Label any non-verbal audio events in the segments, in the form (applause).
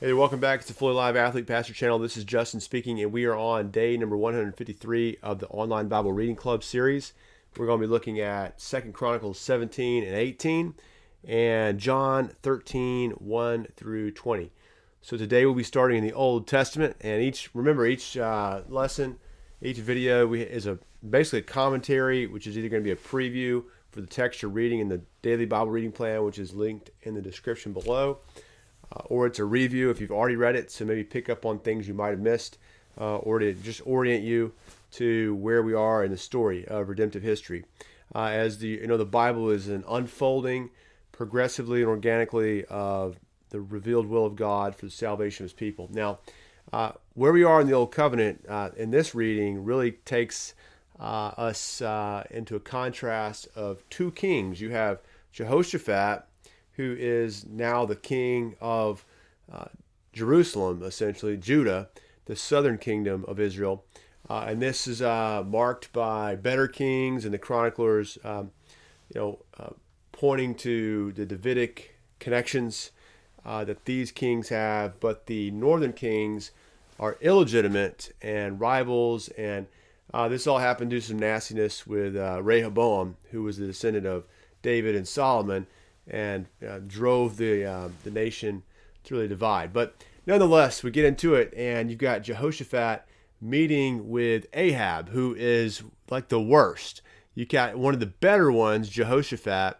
Hey, welcome back. The Fully Live Athlete Pastor Channel. This is Justin speaking, and we are on day number 153 of the Online Bible Reading Club series. We're going to be looking at Second Chronicles 17 and 18 and John 13, 1 through 20. So today we'll be starting in the Old Testament, and each remember each uh, lesson, each video we, is a basically a commentary, which is either going to be a preview for the text you're reading in the daily Bible reading plan, which is linked in the description below uh, or it's a review if you've already read it, so maybe pick up on things you might have missed, uh, or to just orient you to where we are in the story of redemptive history. Uh, as the you know the Bible is an unfolding, progressively and organically of the revealed will of God for the salvation of His people. Now, uh, where we are in the Old Covenant uh, in this reading really takes us into a contrast of two kings. You have Jehoshaphat who is now the king of uh, Jerusalem, essentially Judah, the southern kingdom of Israel. Uh, and this is uh, marked by better kings and the chroniclers, um, you know, uh, pointing to the Davidic connections uh, that these kings have. But the northern kings are illegitimate and rivals, and uh, this all happened due to some nastiness with Rehoboam, who was the descendant of David and Solomon and uh, drove the uh, the nation to really divide. But nonetheless, we get into it, and you've got Jehoshaphat meeting with Ahab, who is like the worst. You got one of the better ones, Jehoshaphat,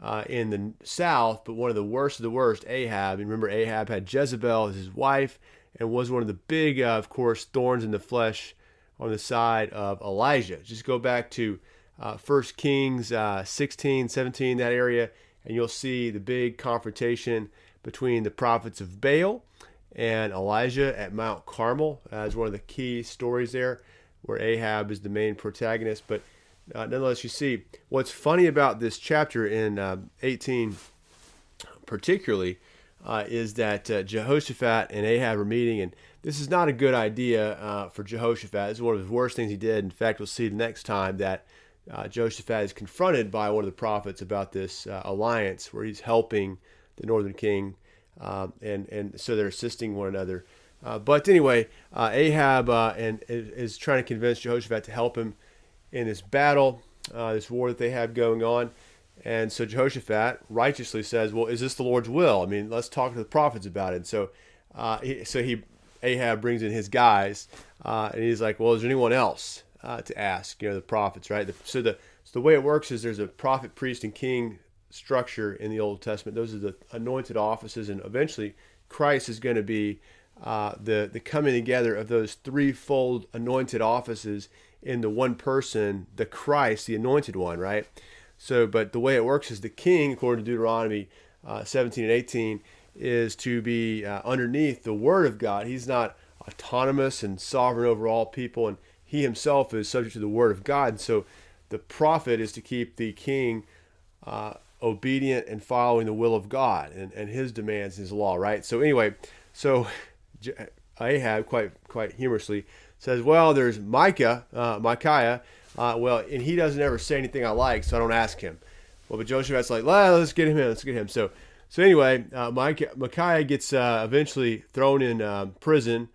uh, in the south, but one of the worst of the worst, Ahab. And remember, Ahab had Jezebel as his wife and was one of the big, uh, of course, thorns in the flesh on the side of Elijah. Just go back to uh, 1 Kings uh, 16, 17, that area and you'll see the big confrontation between the prophets of Baal and Elijah at Mount Carmel as one of the key stories there, where Ahab is the main protagonist. But uh, nonetheless, you see what's funny about this chapter in uh, 18, particularly, uh, is that uh, Jehoshaphat and Ahab are meeting, and this is not a good idea uh, for Jehoshaphat. This is one of the worst things he did. In fact, we'll see the next time that uh, Jehoshaphat is confronted by one of the prophets about this uh, alliance where he's helping the northern king, um, and and so they're assisting one another. Uh, but anyway, uh, Ahab uh, and is trying to convince Jehoshaphat to help him in this battle, uh, this war that they have going on. And so Jehoshaphat righteously says, "Well, is this the Lord's will? I mean, let's talk to the prophets about it." And so, he, so he Ahab brings in his guys, and he's like, "Well, is there anyone else?" Uh, to ask, you know, the prophets, right? The, so the so the way it works is there's a prophet, priest, and king structure in the Old Testament. Those are the anointed offices, and eventually Christ is going to be uh, the the coming together of those threefold anointed offices in the one person, the Christ, the anointed one, right? So, but the way it works is the king, according to Deuteronomy uh, 17 and 18, is to be uh, underneath the word of God. He's not autonomous and sovereign over all people, and he himself is subject to the word of God. So the prophet is to keep the king uh, obedient and following the will of God and, and his demands, his law, right? So anyway, so (laughs) Ahab quite quite humorously says, "Well, there's Micah, uh, Micaiah. Uh, well, and he doesn't ever say anything I like, so I don't ask him." Well, but Jehoshaphat's like, well, "Let's get him in. Let's get him." So, so anyway, uh, Micaiah, Micaiah gets uh, eventually thrown in uh, prison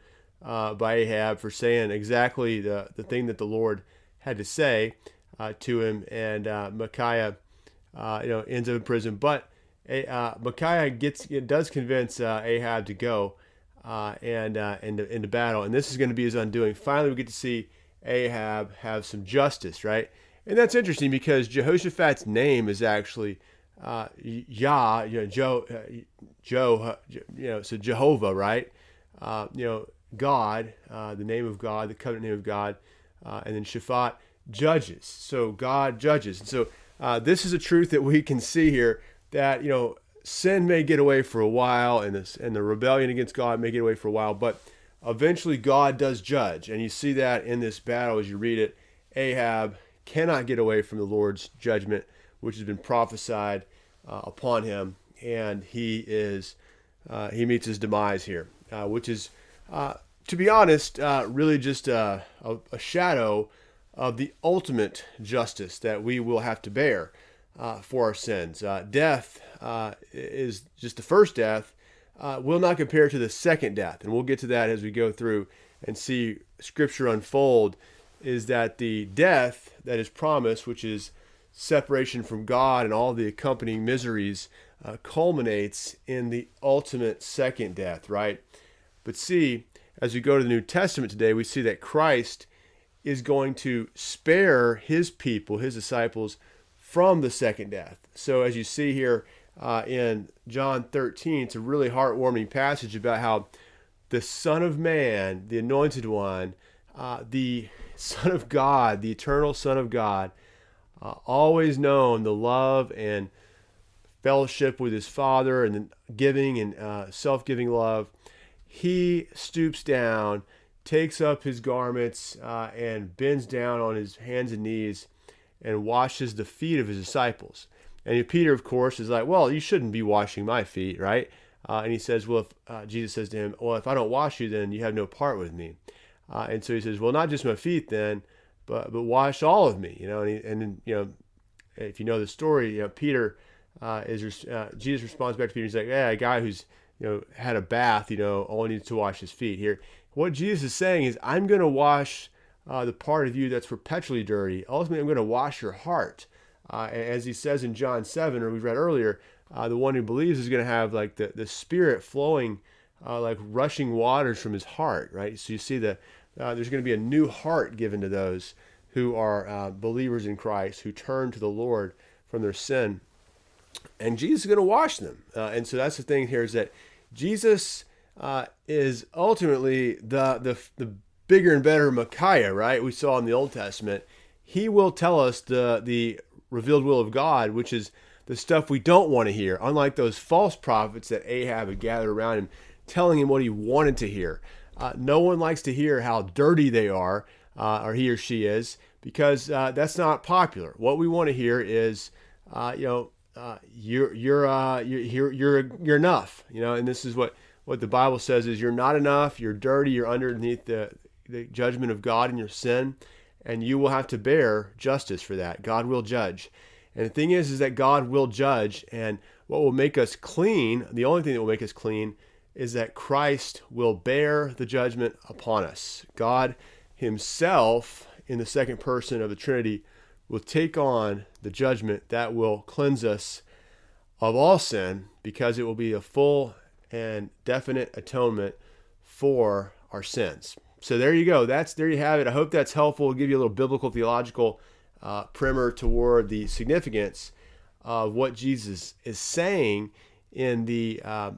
uh, by Ahab for saying exactly the, the thing that the Lord had to say uh, to him, and uh, Micaiah, uh, you know, ends up in prison. But uh, Micaiah gets does convince uh, Ahab to go and into, into battle, and this is going to be his undoing. Finally, we get to see Ahab have some justice, right? And that's interesting because Jehoshaphat's name is actually uh, Yah, you know, Joe, uh, Joe, you know, so Jehovah, right? Uh, you know, God, uh, the name of God, the covenant name of God, uh, and then Shaphat judges. So God judges. And so uh, this is a truth that we can see here that, you know, sin may get away for a while and, this, and the rebellion against God may get away for a while, but eventually God does judge. And you see that in this battle as you read it. Ahab cannot get away from the Lord's judgment, which has been prophesied uh, upon him. And he is, uh, he meets his demise here, uh, which is uh, to be honest, uh, really just a, a, a, shadow of the ultimate justice that we will have to bear uh, for our sins. Uh, death uh, is just the first death, uh, will not compare to the second death. And we'll get to that as we go through and see Scripture unfold. Is that the death that is promised, which is separation from God and all the accompanying miseries, uh, culminates in the ultimate second death, right? But see, as we go to the New Testament today, we see that Christ is going to spare his people, his disciples, from the second death. So, as you see here uh, in John 13, it's a really heartwarming passage about how the Son of Man, the Anointed One, uh, the Son of God, the eternal Son of God, uh, always known the love and fellowship with his Father and giving and uh, self giving love, he stoops down, takes up his garments, uh, and bends down on his hands and knees and washes the feet of his disciples. And Peter, of course, is like, Well, you shouldn't be washing my feet, right? Uh, and he says, Well, if, uh, Jesus says to him, Well, if I don't wash you, then you have no part with me. Uh, and so he says, Well, not just my feet, then but but wash all of me, you know. And he, and you know, if you know the story, you know, Peter uh, is uh, Jesus responds back to Peter. He's like, yeah, a guy who's you know had a bath, you know, only needs to wash his feet. Here, what Jesus is saying is, I'm going to wash uh, the part of you that's perpetually dirty. Ultimately, I'm going to wash your heart. Uh, as he says in John 7, or we read earlier, uh, the one who believes is going to have like the, the spirit flowing uh, like rushing waters from his heart, right? So you see the uh, there's going to be a new heart given to those who are uh, believers in Christ, who turn to the Lord from their sin. And Jesus is going to wash them. And so that's the thing here is that Jesus uh, is ultimately the, the, the bigger and better Messiah, right? We saw in the Old Testament. He will tell us the, the revealed will of God, which is the stuff we don't want to hear, unlike those false prophets that Ahab had gathered around him, telling him what he wanted to hear. Uh, no one likes to hear how dirty they are, uh, or he or she is, because uh, that's not popular. What we want to hear is, uh, you know, uh, you're you're, uh, you're you're you're enough, you know, and this is what what the Bible says is you're not enough. You're dirty. You're underneath the the judgment of God in your sin, and you will have to bear justice for that. God will judge. And the thing is, is that God will judge, and what will make us clean, the only thing that will make us clean is that Christ will bear the judgment upon us. God Himself, in the second person of the Trinity, will take on the judgment that will cleanse us of all sin because it will be a full and definite atonement for our sins. So there you go. That's there you have it. I hope that's helpful. I'll give you a little biblical theological uh, primer toward the significance of what Jesus is saying in the uh,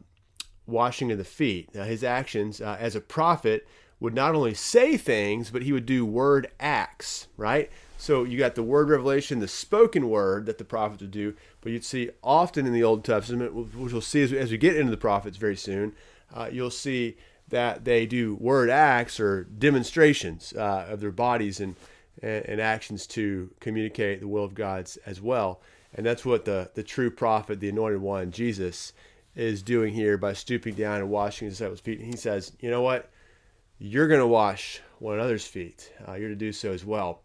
washing of the feet. Now, his actions uh, as a prophet would not only say things, but he would do word acts, right? So you got the word revelation, the spoken word that the prophets would do, but you'd see often in the Old Testament, which we'll see as we, as we get into the prophets very soon, uh, you'll see that they do word acts or demonstrations uh, of their bodies and, and, and actions to communicate the will of God's as well. And that's what the, the true prophet, the anointed one, Jesus, is doing here by stooping down and washing his disciples' feet. And he says, you know what? You're going to wash one another's feet. Uh, you're to do so as well.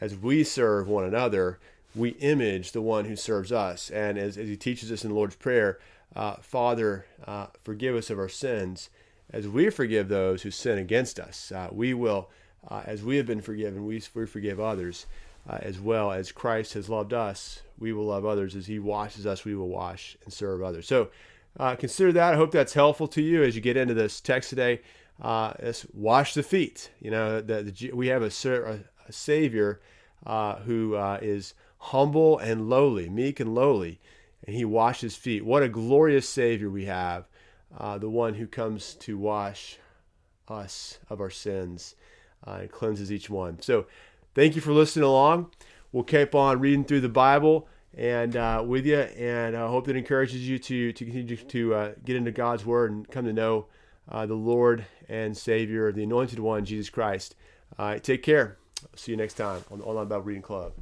As we serve one another, we image the one who serves us. And as, as he teaches us in the Lord's Prayer, uh, Father, uh, forgive us of our sins as we forgive those who sin against us. Uh, we will, uh, as we have been forgiven, we, we forgive others. Uh, as well as Christ has loved us, we will love others. As He washes us, we will wash and serve others. So, uh, consider that. I hope that's helpful to you as you get into this text today. Uh, wash the feet. You know, the, the, we have a, a Savior uh, who uh, is humble and lowly, meek and lowly, and He washes feet. What a glorious Savior we have, uh, the one who comes to wash us of our sins uh, and cleanses each one. So, thank you for listening along. We'll keep on reading through the Bible and uh, with you. And I hope that encourages you to to continue to uh, get into God's Word and come to know the Lord and Savior, the Anointed One, Jesus Christ. take care. See you next time on the Online Bible Reading Club.